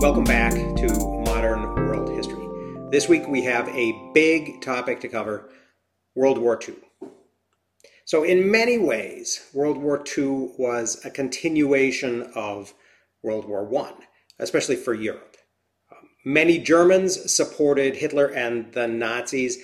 Welcome back to Modern World History. This week we have a big topic to cover World War II. So, in many ways, World War II was a continuation of World War I, especially for Europe. Um, many Germans supported Hitler and the Nazis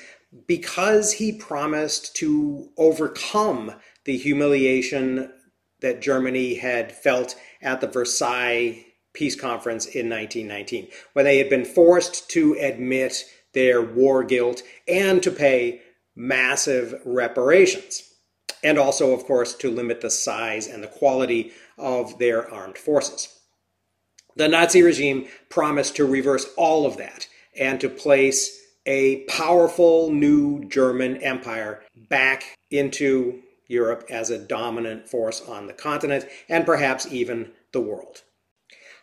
because he promised to overcome the humiliation that Germany had felt at the Versailles Peace Conference in 1919, when they had been forced to admit their war guilt and to pay massive reparations. And also, of course, to limit the size and the quality of their armed forces. The Nazi regime promised to reverse all of that and to place a powerful new German empire back into Europe as a dominant force on the continent and perhaps even the world.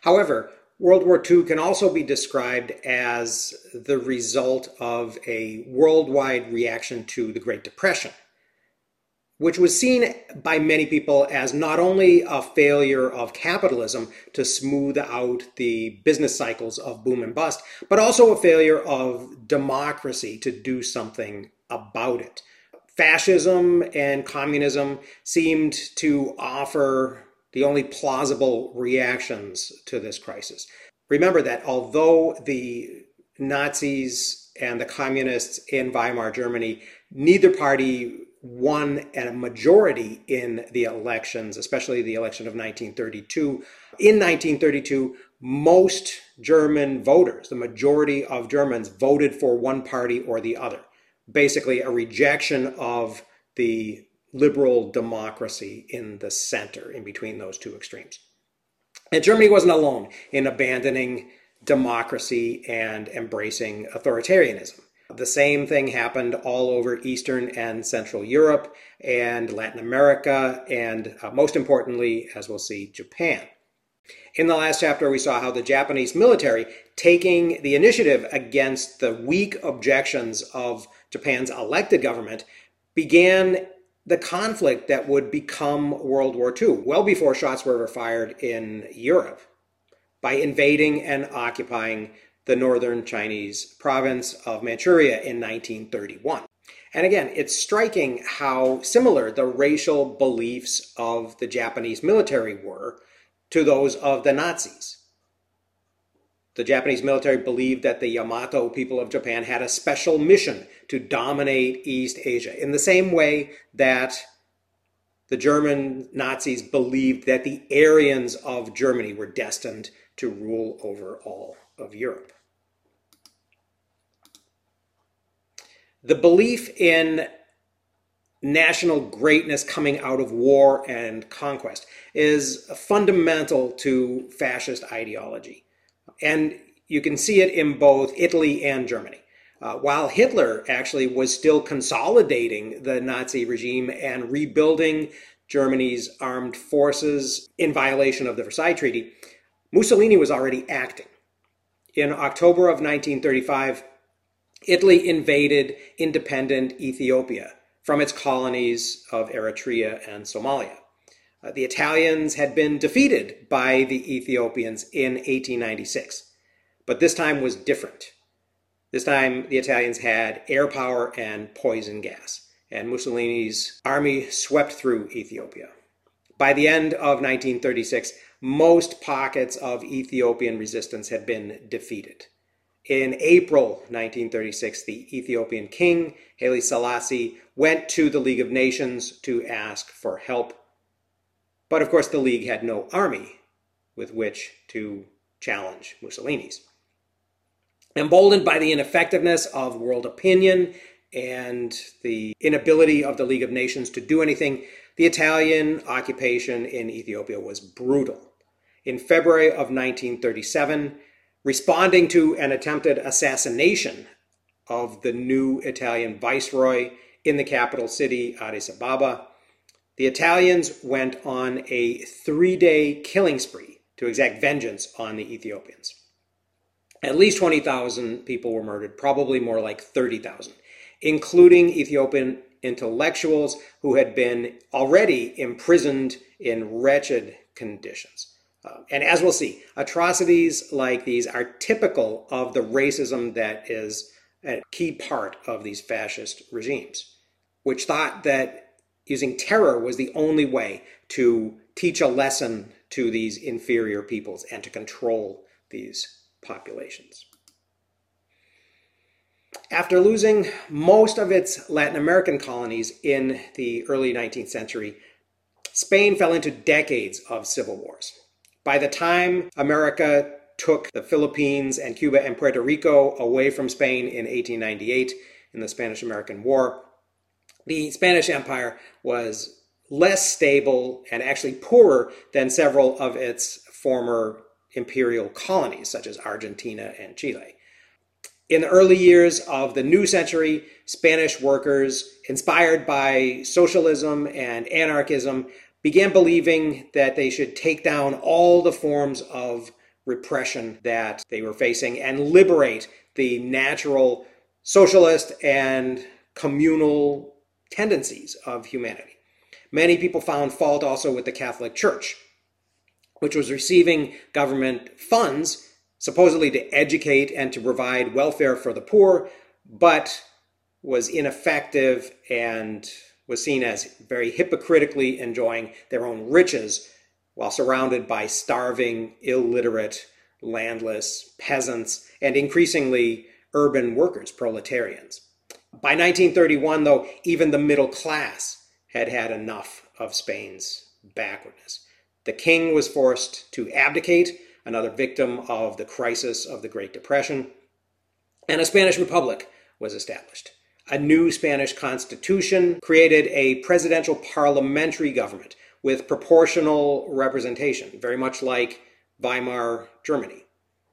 However, World War II can also be described as the result of a worldwide reaction to the Great Depression, which was seen by many people as not only a failure of capitalism to smooth out the business cycles of boom and bust, but also a failure of democracy to do something about it. Fascism and communism seemed to offer the only plausible reactions to this crisis. Remember that although the Nazis and the communists in Weimar Germany, neither party won a majority in the elections, especially the election of 1932. In 1932, most German voters, the majority of Germans, voted for one party or the other. Basically, a rejection of the liberal democracy in the center, in between those two extremes. And Germany wasn't alone in abandoning democracy and embracing authoritarianism. The same thing happened all over Eastern and Central Europe and Latin America, and uh, most importantly, as we'll see, Japan. In the last chapter, we saw how the Japanese military, taking the initiative against the weak objections of Japan's elected government, began the conflict that would become World War II, well before shots were ever fired in Europe, by invading and occupying the northern Chinese province of Manchuria in 1931. And again, it's striking how similar the racial beliefs of the Japanese military were to those of the Nazis. The Japanese military believed that the Yamato people of Japan had a special mission to dominate East Asia, in the same way that the German Nazis believed that the Aryans of Germany were destined to rule over all of Europe. The belief in national greatness coming out of war and conquest is fundamental to fascist ideology. And you can see it in both Italy and Germany. Uh, while Hitler actually was still consolidating the Nazi regime and rebuilding Germany's armed forces in violation of the Versailles Treaty, Mussolini was already acting. In October of 1935, Italy invaded independent Ethiopia from its colonies of Eritrea and Somalia. Uh, the Italians had been defeated by the Ethiopians in 1896, but this time was different. This time, the Italians had air power and poison gas, and Mussolini's army swept through Ethiopia. By the end of 1936, most pockets of Ethiopian resistance had been defeated. In April 1936, the Ethiopian king, Haile Selassie, went to the League of Nations to ask for help but of course, the League had no army with which to challenge Mussolini's. Emboldened by the ineffectiveness of world opinion and the inability of the League of Nations to do anything, the Italian occupation in Ethiopia was brutal. In February of 1937, responding to an attempted assassination of the new Italian viceroy in the capital city, Addis Ababa, the Italians went on a three day killing spree to exact vengeance on the Ethiopians. At least 20,000 people were murdered, probably more like 30,000, including Ethiopian intellectuals who had been already imprisoned in wretched conditions. Uh, and as we'll see, atrocities like these are typical of the racism that is a key part of these fascist regimes, which thought that using terror was the only way to teach a lesson to these inferior peoples and to control these populations. After losing most of its Latin American colonies in the early 19th century, Spain fell into decades of civil wars. By the time America took the Philippines and Cuba and Puerto Rico away from Spain in 1898 in the Spanish American War, the Spanish Empire was less stable and actually poorer than several of its former imperial colonies, such as Argentina and Chile. In the early years of the new century, Spanish workers, inspired by socialism and anarchism, began believing that they should take down all the forms of repression that they were facing and liberate the natural socialist and communal tendencies of humanity. Many people found fault also with the Catholic Church, which was receiving government funds supposedly to educate and to provide welfare for the poor, but was ineffective and was seen as very hypocritically enjoying their own riches while surrounded by starving, illiterate, landless peasants, and increasingly urban workers, proletarians. By 1931, though, even the middle class had had enough of Spain's backwardness. The king was forced to abdicate, another victim of the crisis of the Great Depression, and a Spanish Republic was established. A new Spanish constitution created a presidential parliamentary government with proportional representation, very much like Weimar Germany.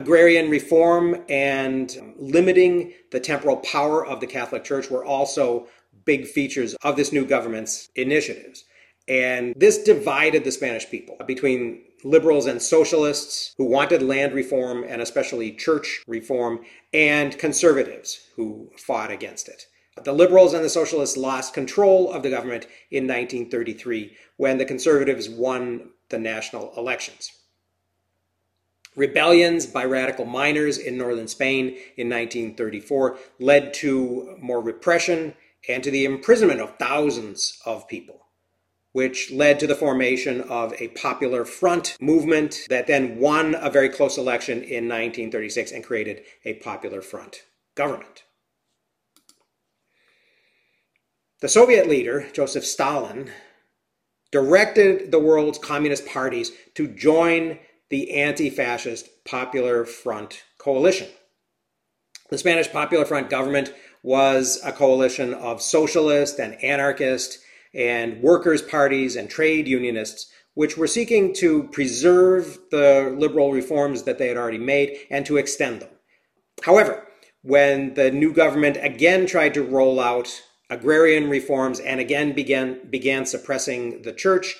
Agrarian reform and um, limiting the temporal power of the Catholic Church were also big features of this new government's initiatives. And this divided the Spanish people between liberals and socialists who wanted land reform and especially church reform, and conservatives who fought against it. The liberals and the socialists lost control of the government in 1933 when the conservatives won the national elections. Rebellions by radical miners in northern Spain in 1934 led to more repression and to the imprisonment of thousands of people, which led to the formation of a popular front movement that then won a very close election in 1936 and created a popular front government. The Soviet leader, Joseph Stalin, directed the world's communist parties to join the anti fascist Popular Front coalition. The Spanish Popular Front government was a coalition of socialist and anarchist and workers' parties and trade unionists, which were seeking to preserve the liberal reforms that they had already made and to extend them. However, when the new government again tried to roll out agrarian reforms and again began, began suppressing the church,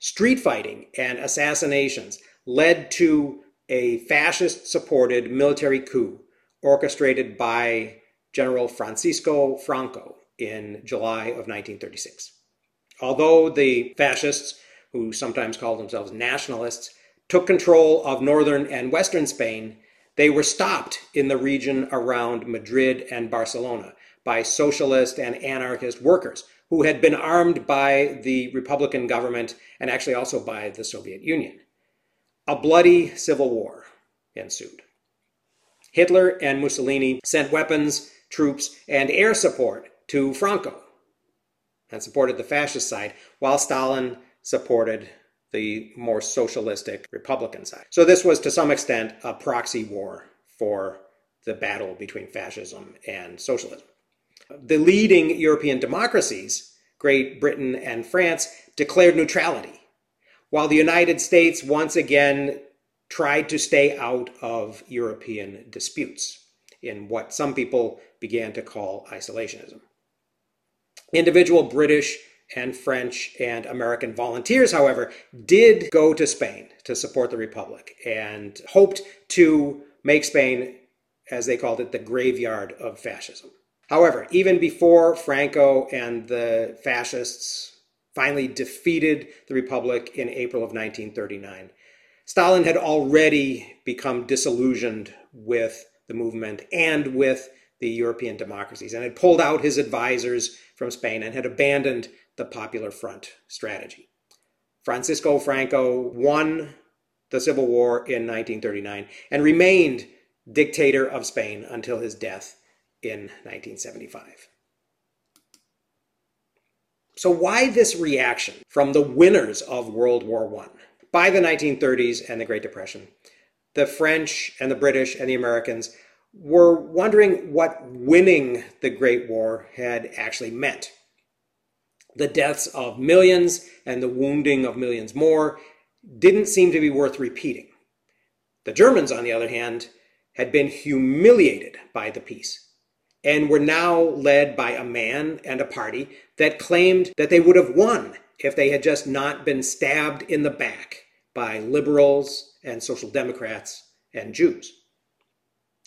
street fighting and assassinations led to a fascist supported military coup orchestrated by General Francisco Franco in July of 1936. Although the fascists, who sometimes called themselves nationalists, took control of northern and western Spain, they were stopped in the region around Madrid and Barcelona by socialist and anarchist workers who had been armed by the Republican government and actually also by the Soviet Union. A bloody civil war ensued. Hitler and Mussolini sent weapons, troops, and air support to Franco and supported the fascist side, while Stalin supported the more socialistic Republican side. So this was to some extent a proxy war for the battle between fascism and socialism. The leading European democracies, Great Britain and France, declared neutrality while the United States once again tried to stay out of European disputes in what some people began to call isolationism. Individual British and French and American volunteers, however, did go to Spain to support the Republic and hoped to make Spain, as they called it, the graveyard of fascism. However, even before Franco and the fascists finally defeated the Republic in April of 1939. Stalin had already become disillusioned with the movement and with the European democracies and had pulled out his advisors from Spain and had abandoned the Popular Front strategy. Francisco Franco won the Civil War in 1939 and remained dictator of Spain until his death in 1975. So, why this reaction from the winners of World War I? By the 1930s and the Great Depression, the French and the British and the Americans were wondering what winning the Great War had actually meant. The deaths of millions and the wounding of millions more didn't seem to be worth repeating. The Germans, on the other hand, had been humiliated by the peace and were now led by a man and a party that claimed that they would have won if they had just not been stabbed in the back by liberals and social democrats and Jews.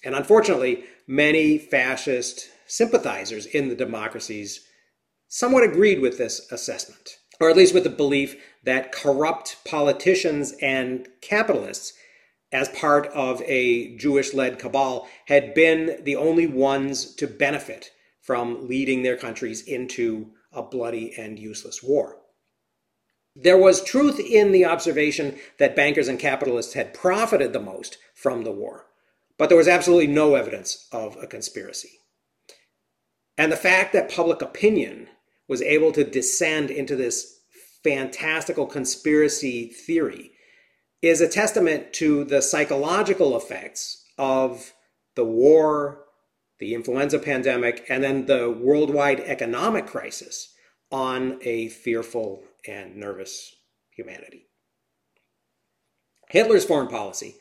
And unfortunately, many fascist sympathizers in the democracies somewhat agreed with this assessment, or at least with the belief that corrupt politicians and capitalists, as part of a Jewish led cabal, had been the only ones to benefit from leading their countries into a bloody and useless war. There was truth in the observation that bankers and capitalists had profited the most from the war, but there was absolutely no evidence of a conspiracy. And the fact that public opinion was able to descend into this fantastical conspiracy theory is a testament to the psychological effects of the war, the influenza pandemic, and then the worldwide economic crisis on a fearful and nervous humanity. Hitler's foreign policy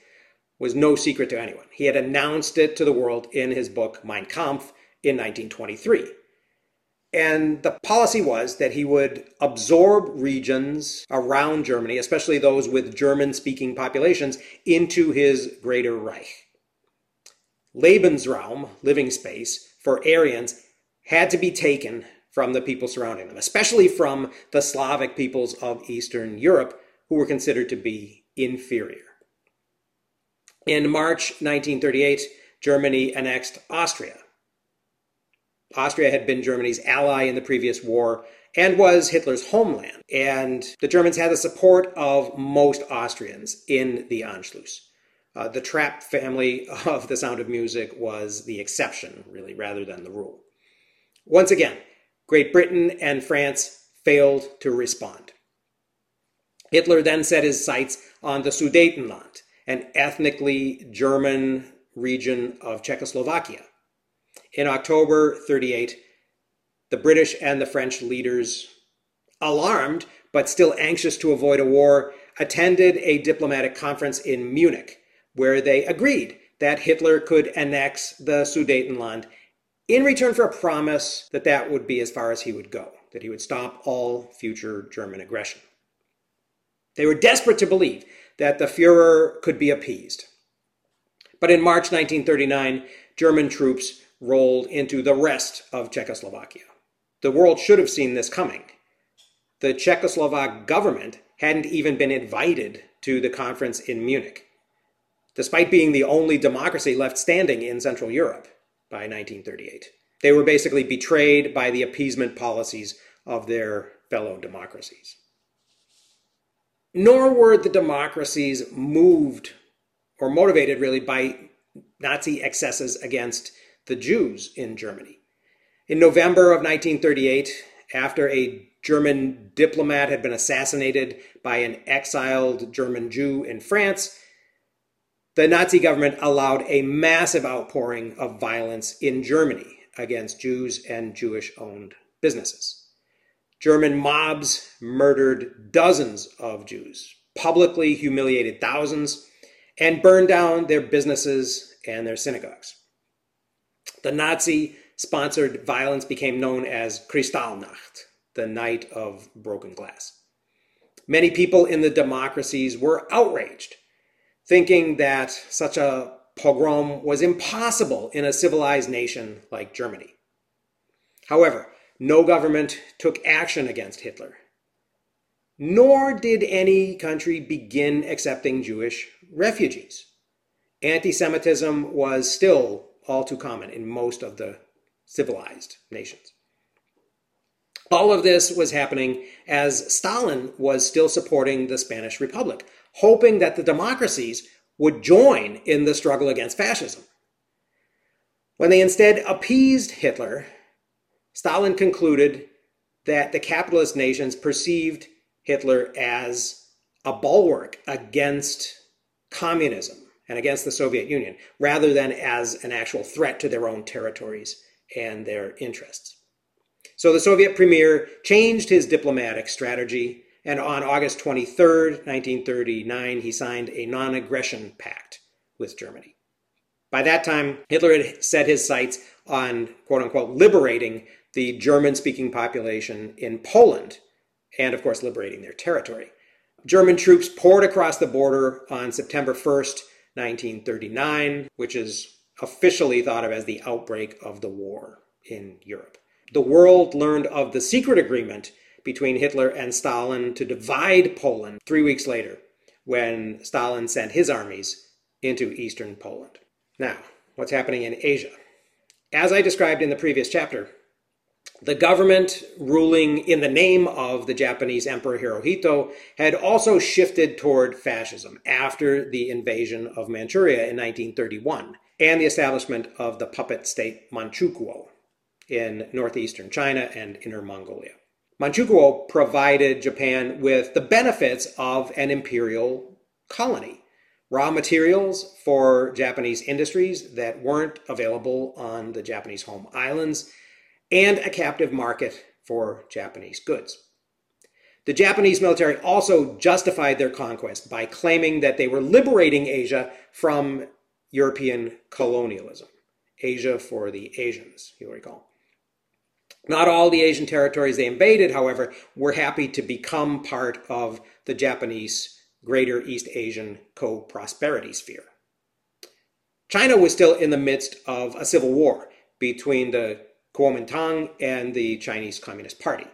was no secret to anyone. He had announced it to the world in his book Mein Kampf in 1923. And the policy was that he would absorb regions around Germany, especially those with German speaking populations, into his Greater Reich. Lebensraum, living space, for Aryans had to be taken from the people surrounding them, especially from the Slavic peoples of Eastern Europe, who were considered to be inferior. In March 1938, Germany annexed Austria. Austria had been Germany's ally in the previous war and was Hitler's homeland. And the Germans had the support of most Austrians in the Anschluss. Uh, the Trapp family of The Sound of Music was the exception, really, rather than the rule. Once again, Great Britain and France failed to respond. Hitler then set his sights on the Sudetenland, an ethnically German region of Czechoslovakia. In October 38, the British and the French leaders, alarmed but still anxious to avoid a war, attended a diplomatic conference in Munich where they agreed that Hitler could annex the Sudetenland in return for a promise that that would be as far as he would go, that he would stop all future German aggression. They were desperate to believe that the Fuhrer could be appeased. But in March 1939, German troops rolled into the rest of Czechoslovakia. The world should have seen this coming. The Czechoslovak government hadn't even been invited to the conference in Munich, despite being the only democracy left standing in Central Europe by 1938. They were basically betrayed by the appeasement policies of their fellow democracies nor were the democracies moved or motivated really by Nazi excesses against the Jews in Germany. In November of 1938, after a German diplomat had been assassinated by an exiled German Jew in France, the Nazi government allowed a massive outpouring of violence in Germany against Jews and Jewish owned businesses. German mobs murdered dozens of Jews, publicly humiliated thousands, and burned down their businesses and their synagogues. The Nazi sponsored violence became known as Kristallnacht, the night of broken glass. Many people in the democracies were outraged, thinking that such a pogrom was impossible in a civilized nation like Germany. However, no government took action against Hitler. nor did any country begin accepting Jewish refugees. Anti Semitism was still all too common in most of the civilized nations. All of this was happening as Stalin was still supporting the Spanish Republic, hoping that the democracies would join in the struggle against fascism. When they instead appeased Hitler, Stalin concluded that the capitalist nations perceived Hitler as a bulwark against communism and against the Soviet Union, rather than as an actual threat to their own territories and their interests. So the Soviet premier changed his diplomatic strategy, and on August 23, 1939, he signed a non aggression pact with Germany. By that time, Hitler had set his sights on, quote unquote, liberating the German speaking population in Poland, and of course, liberating their territory. German troops poured across the border on September 1st, 1939, which is officially thought of as the outbreak of the war in Europe. The world learned of the secret agreement between Hitler and Stalin to divide Poland three weeks later when Stalin sent his armies into eastern Poland. Now, what's happening in Asia? As I described in the previous chapter, the government ruling in the name of the Japanese Emperor Hirohito had also shifted toward fascism after the invasion of Manchuria in 1931 and the establishment of the puppet state Manchukuo in northeastern China and Inner Mongolia. Manchukuo provided Japan with the benefits of an imperial colony raw materials for Japanese industries that weren't available on the Japanese home islands, and a captive market for Japanese goods. The Japanese military also justified their conquest by claiming that they were liberating Asia from European colonialism. Asia for the Asians, you'll recall. Not all the Asian territories they invaded, however, were happy to become part of the Japanese Greater East Asian co prosperity sphere. China was still in the midst of a civil war between the Kuomintang and the Chinese Communist Party.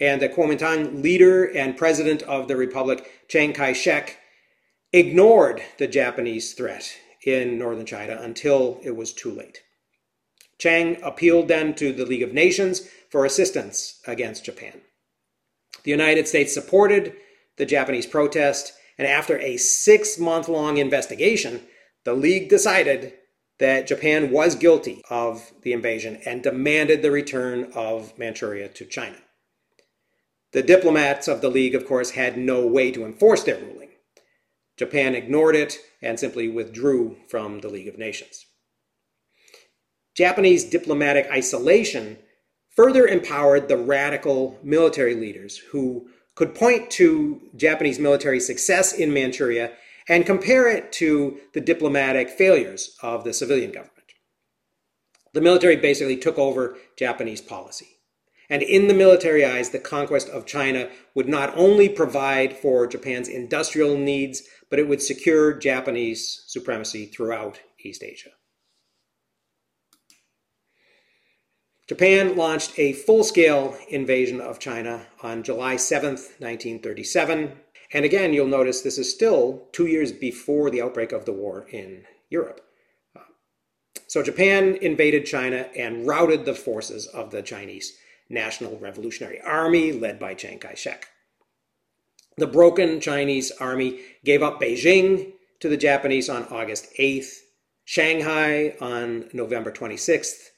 And the Kuomintang leader and president of the republic, Chiang Kai shek, ignored the Japanese threat in northern China until it was too late. Chiang appealed then to the League of Nations for assistance against Japan. The United States supported the Japanese protest, and after a six month long investigation, the League decided that Japan was guilty of the invasion and demanded the return of Manchuria to China. The diplomats of the League, of course, had no way to enforce their ruling. Japan ignored it and simply withdrew from the League of Nations. Japanese diplomatic isolation further empowered the radical military leaders who could point to Japanese military success in Manchuria and compare it to the diplomatic failures of the civilian government. The military basically took over Japanese policy. And in the military eyes, the conquest of China would not only provide for Japan's industrial needs, but it would secure Japanese supremacy throughout East Asia. Japan launched a full scale invasion of China on July 7, 1937. And again, you'll notice this is still two years before the outbreak of the war in Europe. Uh, so Japan invaded China and routed the forces of the Chinese National Revolutionary Army led by Chiang Kai shek. The broken Chinese army gave up Beijing to the Japanese on August 8th, Shanghai on November 26th,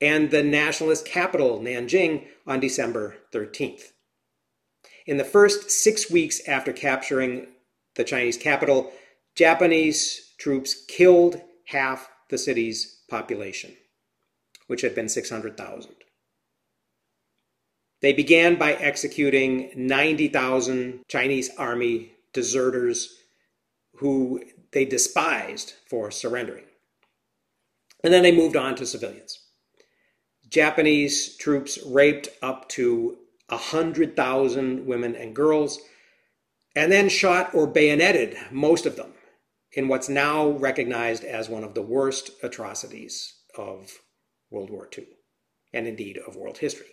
and the nationalist capital, Nanjing, on December 13th. In the first six weeks after capturing the Chinese capital, Japanese troops killed half the city's population, which had been 600,000. They began by executing 90,000 Chinese army deserters who they despised for surrendering. And then they moved on to civilians. Japanese troops raped up to 100,000 women and girls, and then shot or bayoneted most of them in what's now recognized as one of the worst atrocities of World War II, and indeed of world history.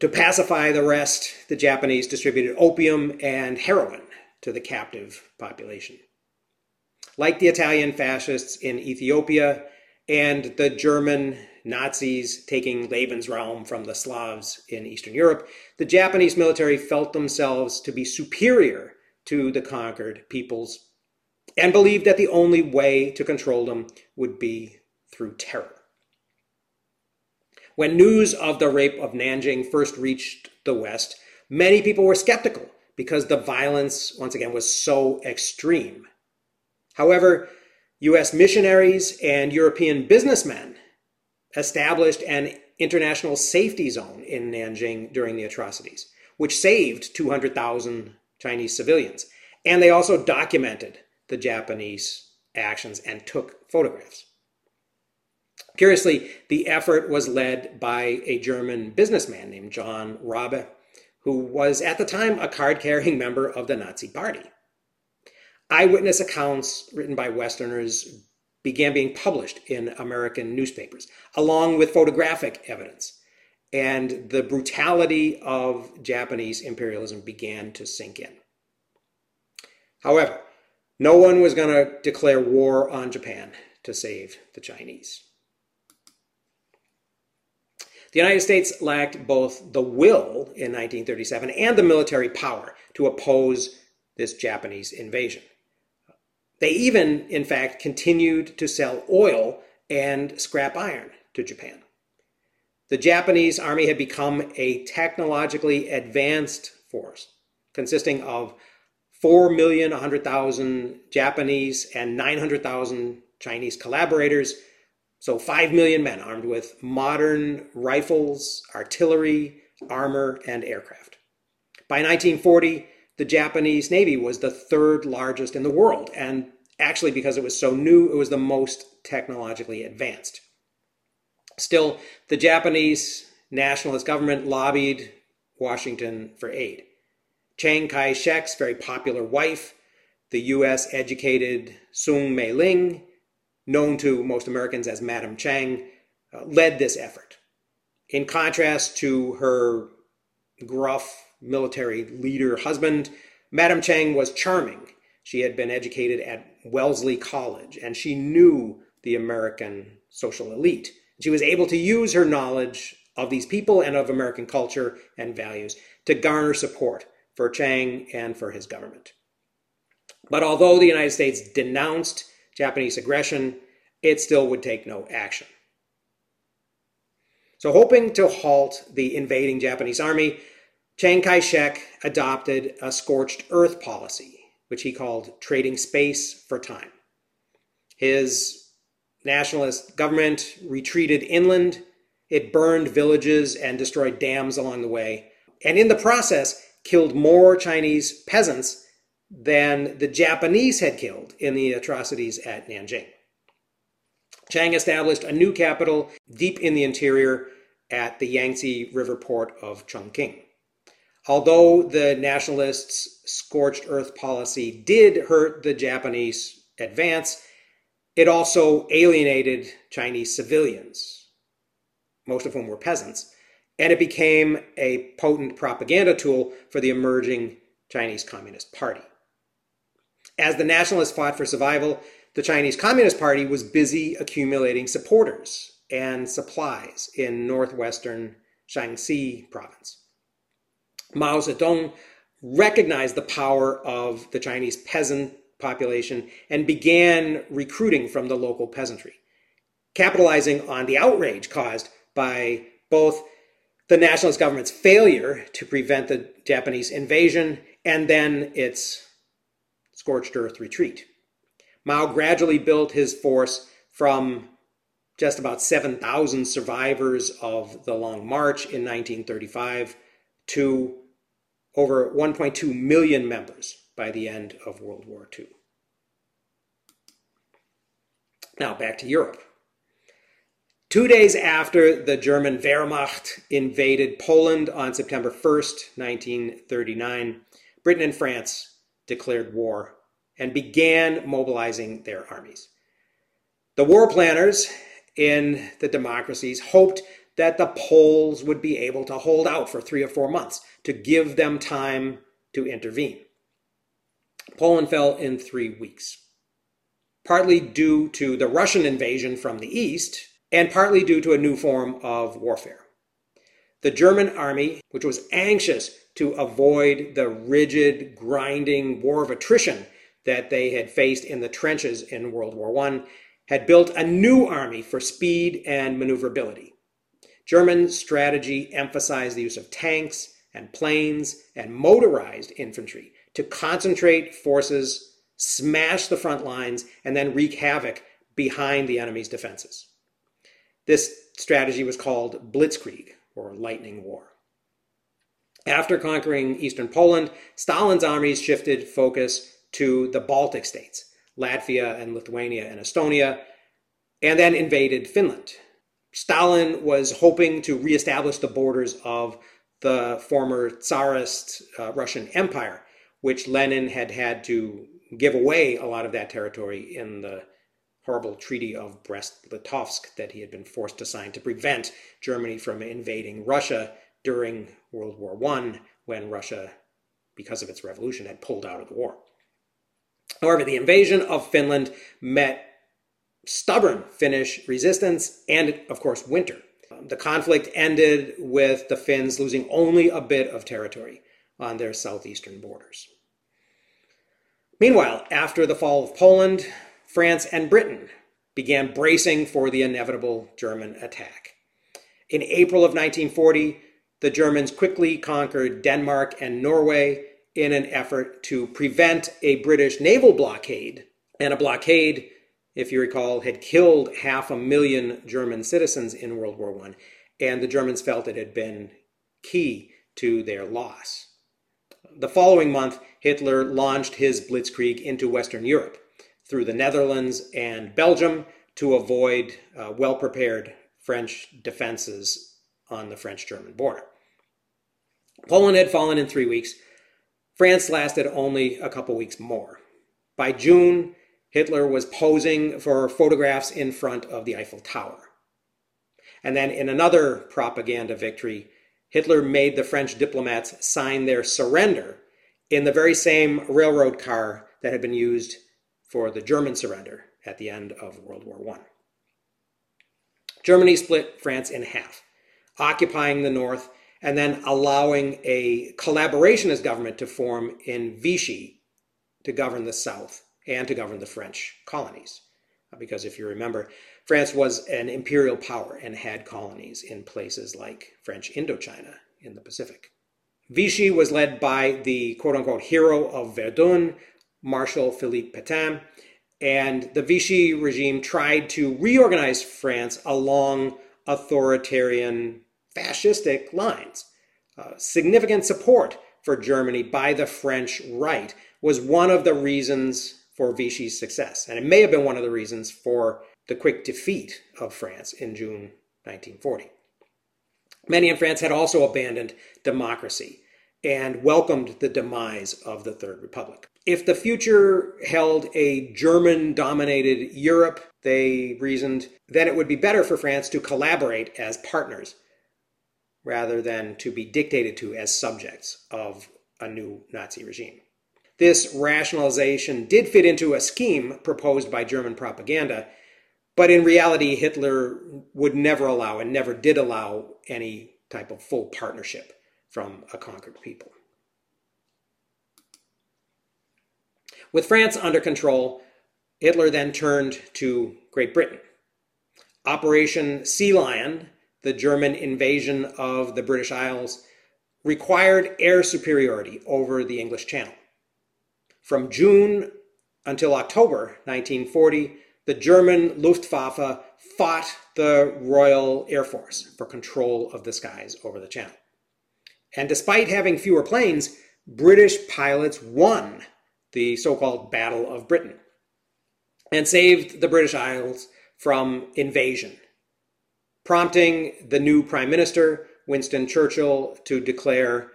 To pacify the rest, the Japanese distributed opium and heroin to the captive population. Like the Italian fascists in Ethiopia and the German Nazis taking Lebensraum from the Slavs in Eastern Europe, the Japanese military felt themselves to be superior to the conquered peoples and believed that the only way to control them would be through terror. When news of the rape of Nanjing first reached the West, many people were skeptical because the violence, once again, was so extreme. However, US missionaries and European businessmen established an international safety zone in Nanjing during the atrocities, which saved 200,000 Chinese civilians. And they also documented the Japanese actions and took photographs. Curiously, the effort was led by a German businessman named John Rabe, who was at the time a card carrying member of the Nazi Party. Eyewitness accounts written by Westerners began being published in American newspapers, along with photographic evidence. And the brutality of Japanese imperialism began to sink in. However, no one was going to declare war on Japan to save the Chinese. The United States lacked both the will in 1937 and the military power to oppose this Japanese invasion. They even, in fact, continued to sell oil and scrap iron to Japan. The Japanese army had become a technologically advanced force consisting of 4,100,000 Japanese and 900,000 Chinese collaborators. So 5 million men armed with modern rifles, artillery, armor, and aircraft. By 1940, the Japanese Navy was the third largest in the world, and actually, because it was so new, it was the most technologically advanced. Still, the Japanese nationalist government lobbied Washington for aid. Chiang Kai shek's very popular wife, the US educated Soong Mei Ling, known to most Americans as Madam Chiang, uh, led this effort. In contrast to her gruff military leader husband, Madam Chiang was charming. She had been educated at Wellesley College and she knew the American social elite. She was able to use her knowledge of these people and of American culture and values to garner support for Chiang and for his government. But although the United States denounced Japanese aggression, it still would take no action. So, hoping to halt the invading Japanese army, Chiang Kai shek adopted a scorched earth policy, which he called trading space for time. His nationalist government retreated inland, it burned villages and destroyed dams along the way, and in the process, killed more Chinese peasants than the Japanese had killed in the atrocities at Nanjing. Chiang established a new capital deep in the interior at the Yangtze River port of Chongqing. Although the nationalists' scorched earth policy did hurt the Japanese advance, it also alienated Chinese civilians, most of whom were peasants, and it became a potent propaganda tool for the emerging Chinese Communist Party. As the nationalists fought for survival, the Chinese Communist Party was busy accumulating supporters and supplies in northwestern Shaanxi province. Mao Zedong recognized the power of the Chinese peasant population and began recruiting from the local peasantry, capitalizing on the outrage caused by both the nationalist government's failure to prevent the Japanese invasion and then its scorched earth retreat. Mao gradually built his force from just about 7,000 survivors of the Long March in 1935 to over 1.2 million members by the end of World War II. Now back to Europe. Two days after the German Wehrmacht invaded Poland on September 1st, 1939, Britain and France declared war and began mobilizing their armies. The war planners in the democracies hoped that the Poles would be able to hold out for three or four months to give them time to intervene. Poland fell in three weeks, partly due to the Russian invasion from the east, and partly due to a new form of warfare. The German army, which was anxious to avoid the rigid, grinding war of attrition that they had faced in the trenches in World War I, had built a new army for speed and maneuverability. German strategy emphasized the use of tanks and planes and motorized infantry to concentrate forces, smash the front lines, and then wreak havoc behind the enemy's defenses. This strategy was called Blitzkrieg, or Lightning War. After conquering eastern Poland, Stalin's armies shifted focus to the Baltic states, Latvia and Lithuania and Estonia, and then invaded Finland. Stalin was hoping to reestablish the borders of the former Tsarist uh, Russian Empire, which Lenin had had to give away a lot of that territory in the horrible Treaty of Brest-Litovsk that he had been forced to sign to prevent Germany from invading Russia during World War I, when Russia, because of its revolution, had pulled out of the war. However, the invasion of Finland met stubborn Finnish resistance and, of course, winter. Um, the conflict ended with the Finns losing only a bit of territory on their southeastern borders. Meanwhile, after the fall of Poland, France and Britain began bracing for the inevitable German attack. In April of 1940, the Germans quickly conquered Denmark and Norway in an effort to prevent a British naval blockade. And a blockade, if you recall, had killed half a million German citizens in World War I, and the Germans felt it had been key to their loss. The following month, Hitler launched his blitzkrieg into Western Europe through the Netherlands and Belgium to avoid uh, well prepared French defenses on the French German border. Poland had fallen in three weeks. France lasted only a couple weeks more. By June, Hitler was posing for photographs in front of the Eiffel Tower. And then, in another propaganda victory, Hitler made the French diplomats sign their surrender in the very same railroad car that had been used for the German surrender at the end of World War I. Germany split France in half, occupying the north and then allowing a collaborationist government to form in Vichy to govern the south and to govern the French colonies. Uh, because if you remember, France was an imperial power and had colonies in places like French Indochina in the Pacific. Vichy was led by the quote unquote hero of Verdun, Marshal Philippe Pétain, and the Vichy regime tried to reorganize France along authoritarian fascistic lines. Uh, significant support for Germany by the French right was one of the reasons for Vichy's success. And it may have been one of the reasons for the quick defeat of France in June 1940. Many in France had also abandoned democracy and welcomed the demise of the Third Republic. If the future held a German dominated Europe, they reasoned, then it would be better for France to collaborate as partners rather than to be dictated to as subjects of a new Nazi regime. This rationalization did fit into a scheme proposed by German propaganda, but in reality, Hitler would never allow and never did allow any type of full partnership from a conquered people. With France under control, Hitler then turned to Great Britain. Operation Sea Lion the German invasion of the British Isles required air superiority over the English Channel. From June until October 1940, the German Luftwaffe fought the Royal Air Force for control of the skies over the Channel. And despite having fewer planes, British pilots won the so called Battle of Britain and saved the British Isles from invasion prompting the new Prime Minister, Winston Churchill, to declare,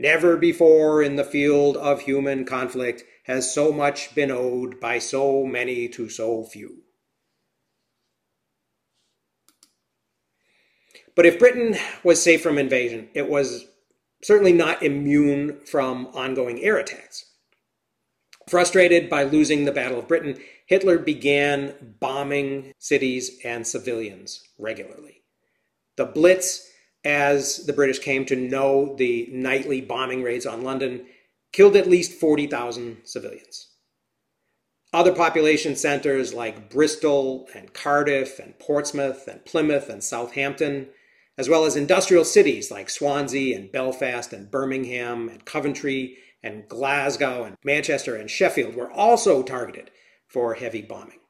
Never before in the field of human conflict has so much been owed by so many to so few. But if Britain was safe from invasion, it was certainly not immune from ongoing air attacks. Frustrated by losing the Battle of Britain, Hitler began bombing cities and civilians regularly. The Blitz, as the British came to know the nightly bombing raids on London, killed at least 40,000 civilians. Other population centers like Bristol and Cardiff and Portsmouth and Plymouth and Southampton, as well as industrial cities like Swansea and Belfast and Birmingham and Coventry and Glasgow and Manchester and Sheffield, were also targeted for heavy bombing.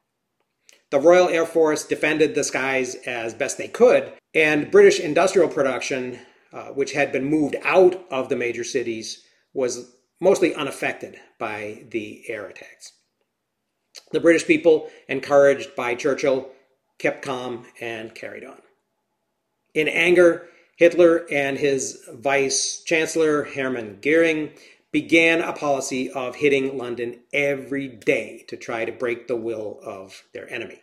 The Royal Air Force defended the skies as best they could, and British industrial production, uh, which had been moved out of the major cities, was mostly unaffected by the air attacks. The British people, encouraged by Churchill, kept calm and carried on. In anger, Hitler and his vice chancellor, Hermann Goering, began a policy of hitting London every day to try to break the will of their enemy.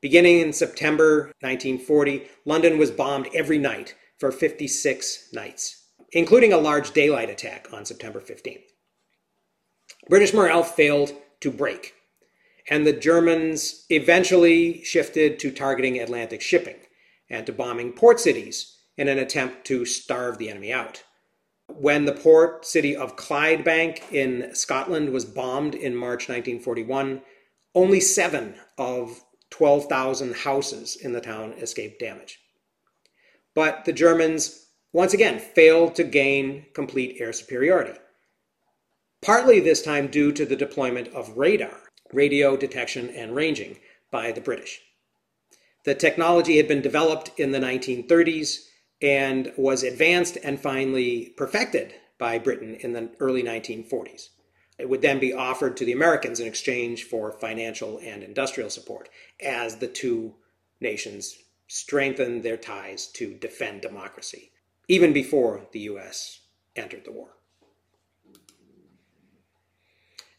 Beginning in September 1940, London was bombed every night for 56 nights, including a large daylight attack on September 15th. British morale failed to break, and the Germans eventually shifted to targeting Atlantic shipping and to bombing port cities in an attempt to starve the enemy out. When the port city of Clydebank in Scotland was bombed in March 1941, only seven of 12,000 houses in the town escaped damage. But the Germans once again failed to gain complete air superiority. Partly this time due to the deployment of radar, radio detection and ranging, by the British. The technology had been developed in the 1930s and was advanced and finally perfected by Britain in the early 1940s. It would then be offered to the Americans in exchange for financial and industrial support as the two nations strengthened their ties to defend democracy, even before the US entered the war.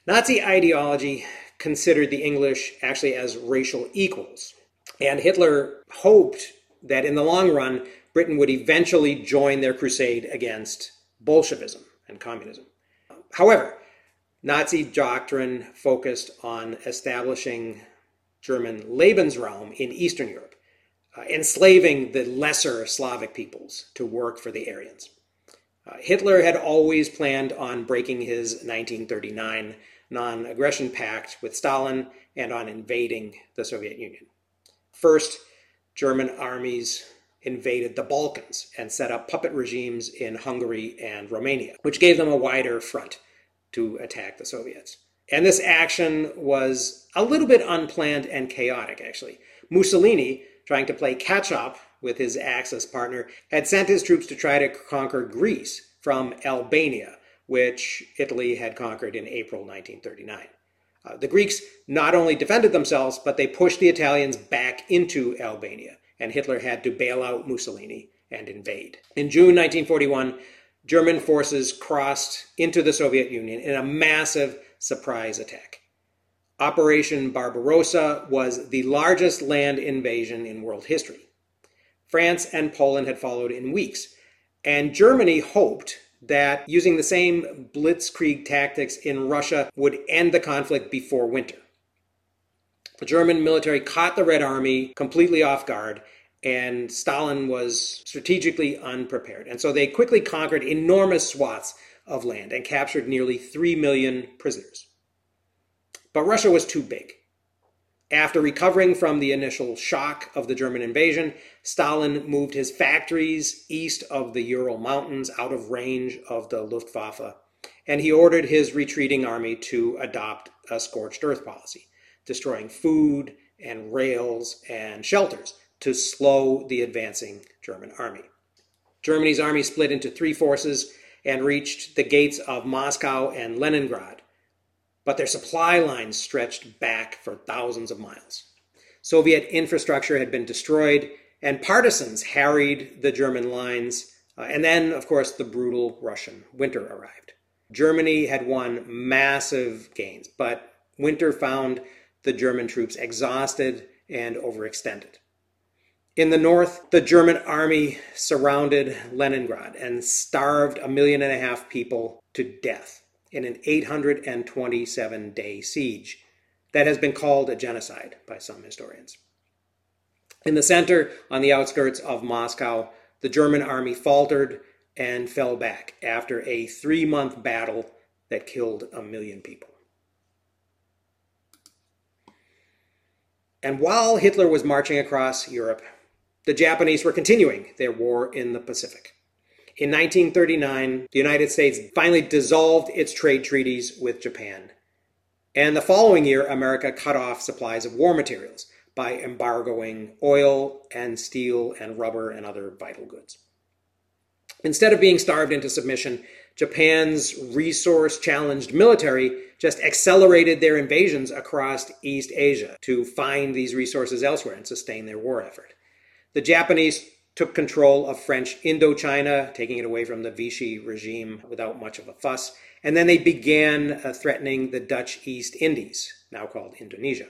Nazi ideology considered the English actually as racial equals, and Hitler hoped that in the long run, Britain would eventually join their crusade against Bolshevism and communism. However, Nazi doctrine focused on establishing German Lebensraum in Eastern Europe, uh, enslaving the lesser Slavic peoples to work for the Aryans. Uh, Hitler had always planned on breaking his 1939 non aggression pact with Stalin and on invading the Soviet Union. First, German armies invaded the Balkans and set up puppet regimes in Hungary and Romania, which gave them a wider front to attack the Soviets. And this action was a little bit unplanned and chaotic, actually. Mussolini, trying to play catch up with his Axis partner, had sent his troops to try to conquer Greece from Albania, which Italy had conquered in April 1939. Uh, the Greeks not only defended themselves, but they pushed the Italians back into Albania and Hitler had to bail out Mussolini and invade. In June 1941, German forces crossed into the Soviet Union in a massive surprise attack. Operation Barbarossa was the largest land invasion in world history. France and Poland had followed in weeks, and Germany hoped that using the same blitzkrieg tactics in Russia would end the conflict before winter. The German military caught the Red Army completely off guard, and Stalin was strategically unprepared. And so they quickly conquered enormous swaths of land and captured nearly 3 million prisoners. But Russia was too big. After recovering from the initial shock of the German invasion, Stalin moved his factories east of the Ural Mountains out of range of the Luftwaffe, and he ordered his retreating army to adopt a scorched earth policy destroying food and rails and shelters to slow the advancing German army. Germany's army split into three forces and reached the gates of Moscow and Leningrad, but their supply lines stretched back for thousands of miles. Soviet infrastructure had been destroyed, and partisans harried the German lines, uh, and then, of course, the brutal Russian winter arrived. Germany had won massive gains, but winter found the German troops exhausted and overextended. In the north, the German army surrounded Leningrad and starved a million and a half people to death in an 827 day siege that has been called a genocide by some historians. In the center, on the outskirts of Moscow, the German army faltered and fell back after a three month battle that killed a million people. And while Hitler was marching across Europe, the Japanese were continuing their war in the Pacific. In 1939, the United States finally dissolved its trade treaties with Japan. And the following year, America cut off supplies of war materials by embargoing oil and steel and rubber and other vital goods. Instead of being starved into submission, Japan's resource challenged military just accelerated their invasions across East Asia to find these resources elsewhere and sustain their war effort. The Japanese took control of French Indochina, taking it away from the Vichy regime without much of a fuss, and then they began uh, threatening the Dutch East Indies, now called Indonesia,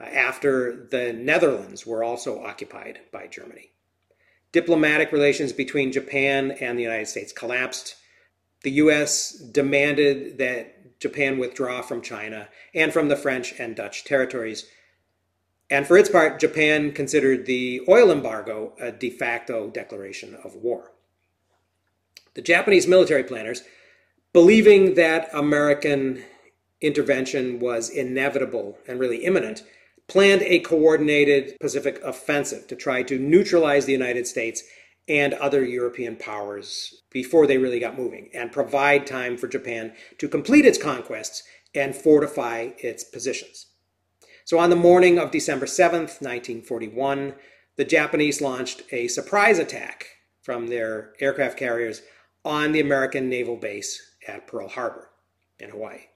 uh, after the Netherlands were also occupied by Germany. Diplomatic relations between Japan and the United States collapsed. The US demanded that Japan withdraw from China and from the French and Dutch territories. And for its part, Japan considered the oil embargo a de facto declaration of war. The Japanese military planners, believing that American intervention was inevitable and really imminent, planned a coordinated Pacific offensive to try to neutralize the United States and other European powers before they really got moving and provide time for Japan to complete its conquests and fortify its positions. So on the morning of December 7th, 1941, the Japanese launched a surprise attack from their aircraft carriers on the American naval base at Pearl Harbor in Hawaii.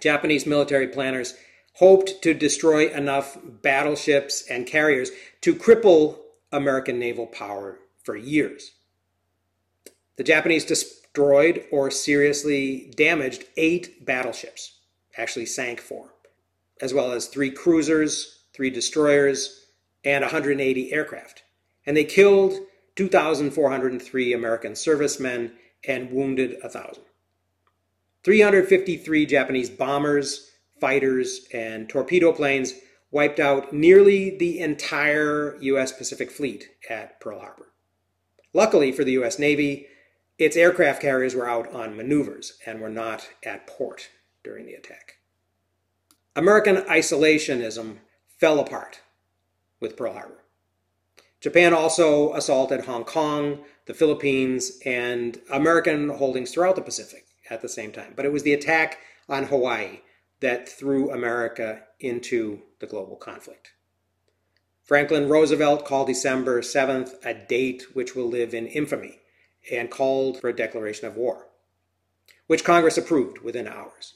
Japanese military planners hoped to destroy enough battleships and carriers to cripple American naval power for years. The Japanese destroyed or seriously damaged eight battleships, actually sank four, as well as three cruisers, three destroyers, and 180 aircraft. And they killed 2,403 American servicemen and wounded 1,000. 353 Japanese bombers fighters, and torpedo planes wiped out nearly the entire U.S. Pacific Fleet at Pearl Harbor. Luckily for the U.S. Navy, its aircraft carriers were out on maneuvers and were not at port during the attack. American isolationism fell apart with Pearl Harbor. Japan also assaulted Hong Kong, the Philippines, and American holdings throughout the Pacific at the same time. But it was the attack on Hawaii that threw America into the global conflict. Franklin Roosevelt called December 7th a date which will live in infamy and called for a declaration of war, which Congress approved within hours.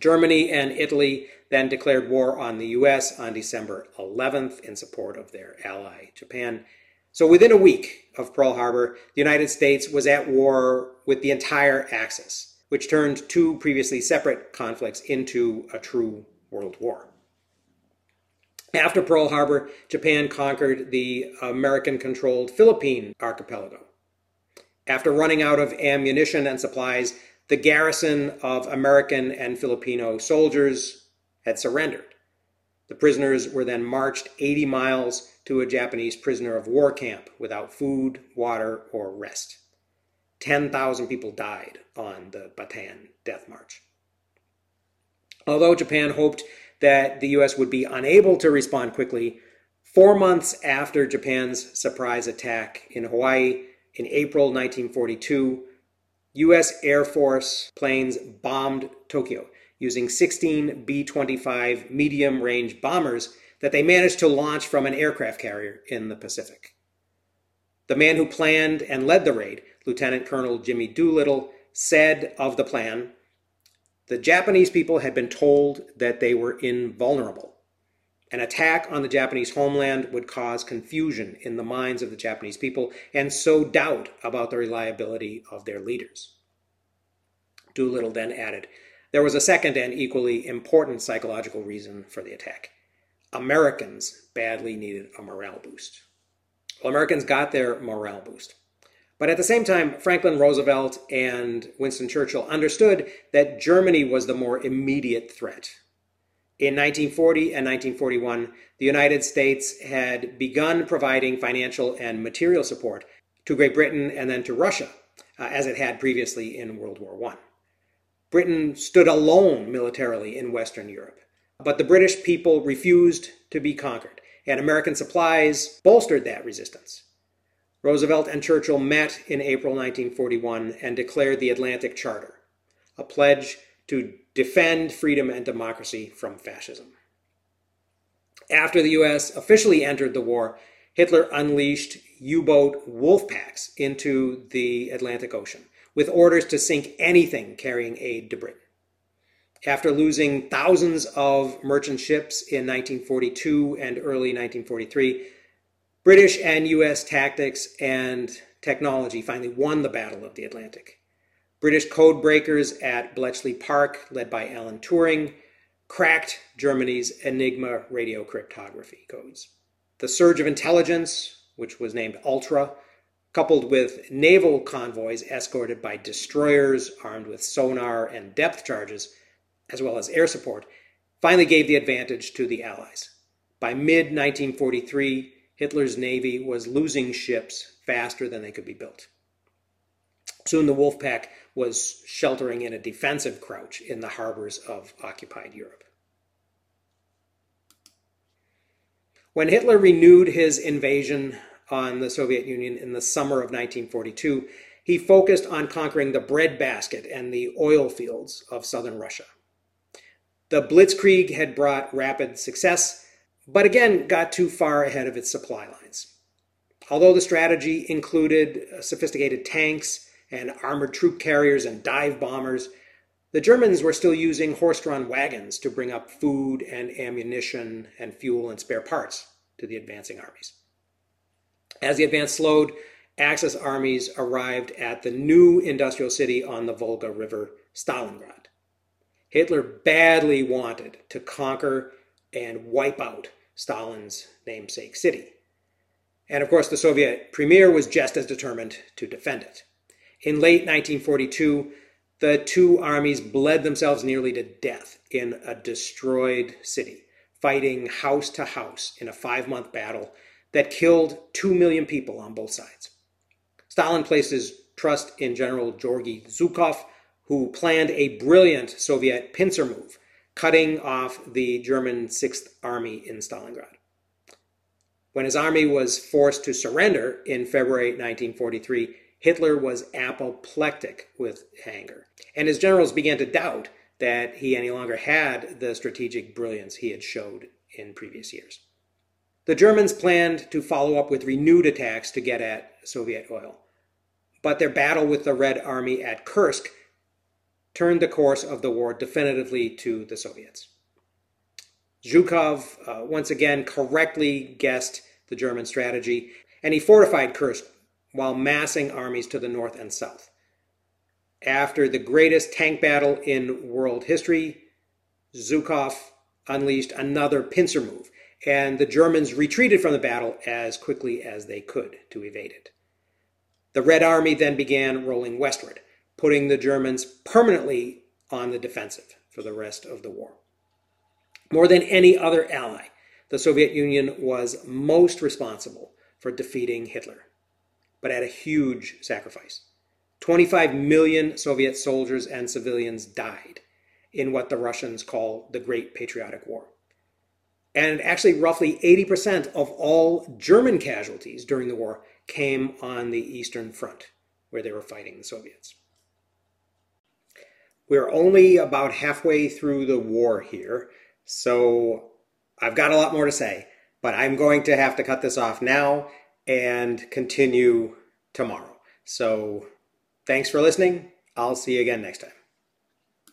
Germany and Italy then declared war on the US on December 11th in support of their ally, Japan. So within a week of Pearl Harbor, the United States was at war with the entire Axis which turned two previously separate conflicts into a true world war. After Pearl Harbor, Japan conquered the American controlled Philippine archipelago. After running out of ammunition and supplies, the garrison of American and Filipino soldiers had surrendered. The prisoners were then marched 80 miles to a Japanese prisoner of war camp without food, water, or rest. 10,000 people died on the Bataan Death March. Although Japan hoped that the US would be unable to respond quickly, four months after Japan's surprise attack in Hawaii in April 1942, US Air Force planes bombed Tokyo using 16 B 25 medium range bombers that they managed to launch from an aircraft carrier in the Pacific. The man who planned and led the raid Lieutenant Colonel Jimmy Doolittle, said of the plan the Japanese people had been told that they were invulnerable. An attack on the Japanese homeland would cause confusion in the minds of the Japanese people and sow doubt about the reliability of their leaders. Doolittle then added, there was a second and equally important psychological reason for the attack. Americans badly needed a morale boost. Well, Americans got their morale boost. But at the same time, Franklin Roosevelt and Winston Churchill understood that Germany was the more immediate threat. In 1940 and 1941, the United States had begun providing financial and material support to Great Britain and then to Russia, uh, as it had previously in World War I. Britain stood alone militarily in Western Europe, but the British people refused to be conquered, and American supplies bolstered that resistance. Roosevelt and Churchill met in April 1941 and declared the Atlantic Charter, a pledge to defend freedom and democracy from fascism. After the U.S. officially entered the war, Hitler unleashed U boat wolf packs into the Atlantic Ocean with orders to sink anything carrying aid to Britain. After losing thousands of merchant ships in 1942 and early 1943, British and US tactics and technology finally won the Battle of the Atlantic. British code breakers at Bletchley Park, led by Alan Turing, cracked Germany's Enigma radio cryptography codes. The surge of intelligence, which was named Ultra, coupled with naval convoys escorted by destroyers armed with sonar and depth charges, as well as air support, finally gave the advantage to the Allies. By mid 1943, Hitler's navy was losing ships faster than they could be built. Soon the wolf pack was sheltering in a defensive crouch in the harbors of occupied Europe. When Hitler renewed his invasion on the Soviet Union in the summer of 1942, he focused on conquering the breadbasket and the oil fields of southern Russia. The Blitzkrieg had brought rapid success but again got too far ahead of its supply lines. Although the strategy included sophisticated tanks and armored troop carriers and dive bombers, the Germans were still using horse drawn wagons to bring up food and ammunition and fuel and spare parts to the advancing armies. As the advance slowed, Axis armies arrived at the new industrial city on the Volga River, Stalingrad. Hitler badly wanted to conquer and wipe out Stalin's namesake city. And of course, the Soviet premier was just as determined to defend it. In late 1942, the two armies bled themselves nearly to death in a destroyed city, fighting house to house in a five month battle that killed two million people on both sides. Stalin placed his trust in General Georgy Zhukov, who planned a brilliant Soviet pincer move cutting off the German Sixth Army in Stalingrad. When his army was forced to surrender in February 1943, Hitler was apoplectic with anger, and his generals began to doubt that he any longer had the strategic brilliance he had showed in previous years. The Germans planned to follow up with renewed attacks to get at Soviet oil, but their battle with the Red Army at Kursk turned the course of the war definitively to the Soviets. Zhukov uh, once again correctly guessed the German strategy, and he fortified Kursk while massing armies to the north and south. After the greatest tank battle in world history, Zhukov unleashed another pincer move, and the Germans retreated from the battle as quickly as they could to evade it. The Red Army then began rolling westward putting the Germans permanently on the defensive for the rest of the war. More than any other ally, the Soviet Union was most responsible for defeating Hitler, but at a huge sacrifice. 25 million Soviet soldiers and civilians died in what the Russians call the Great Patriotic War. And actually, roughly 80% of all German casualties during the war came on the Eastern Front, where they were fighting the Soviets. We're only about halfway through the war here, so I've got a lot more to say, but I'm going to have to cut this off now and continue tomorrow. So thanks for listening. I'll see you again next time.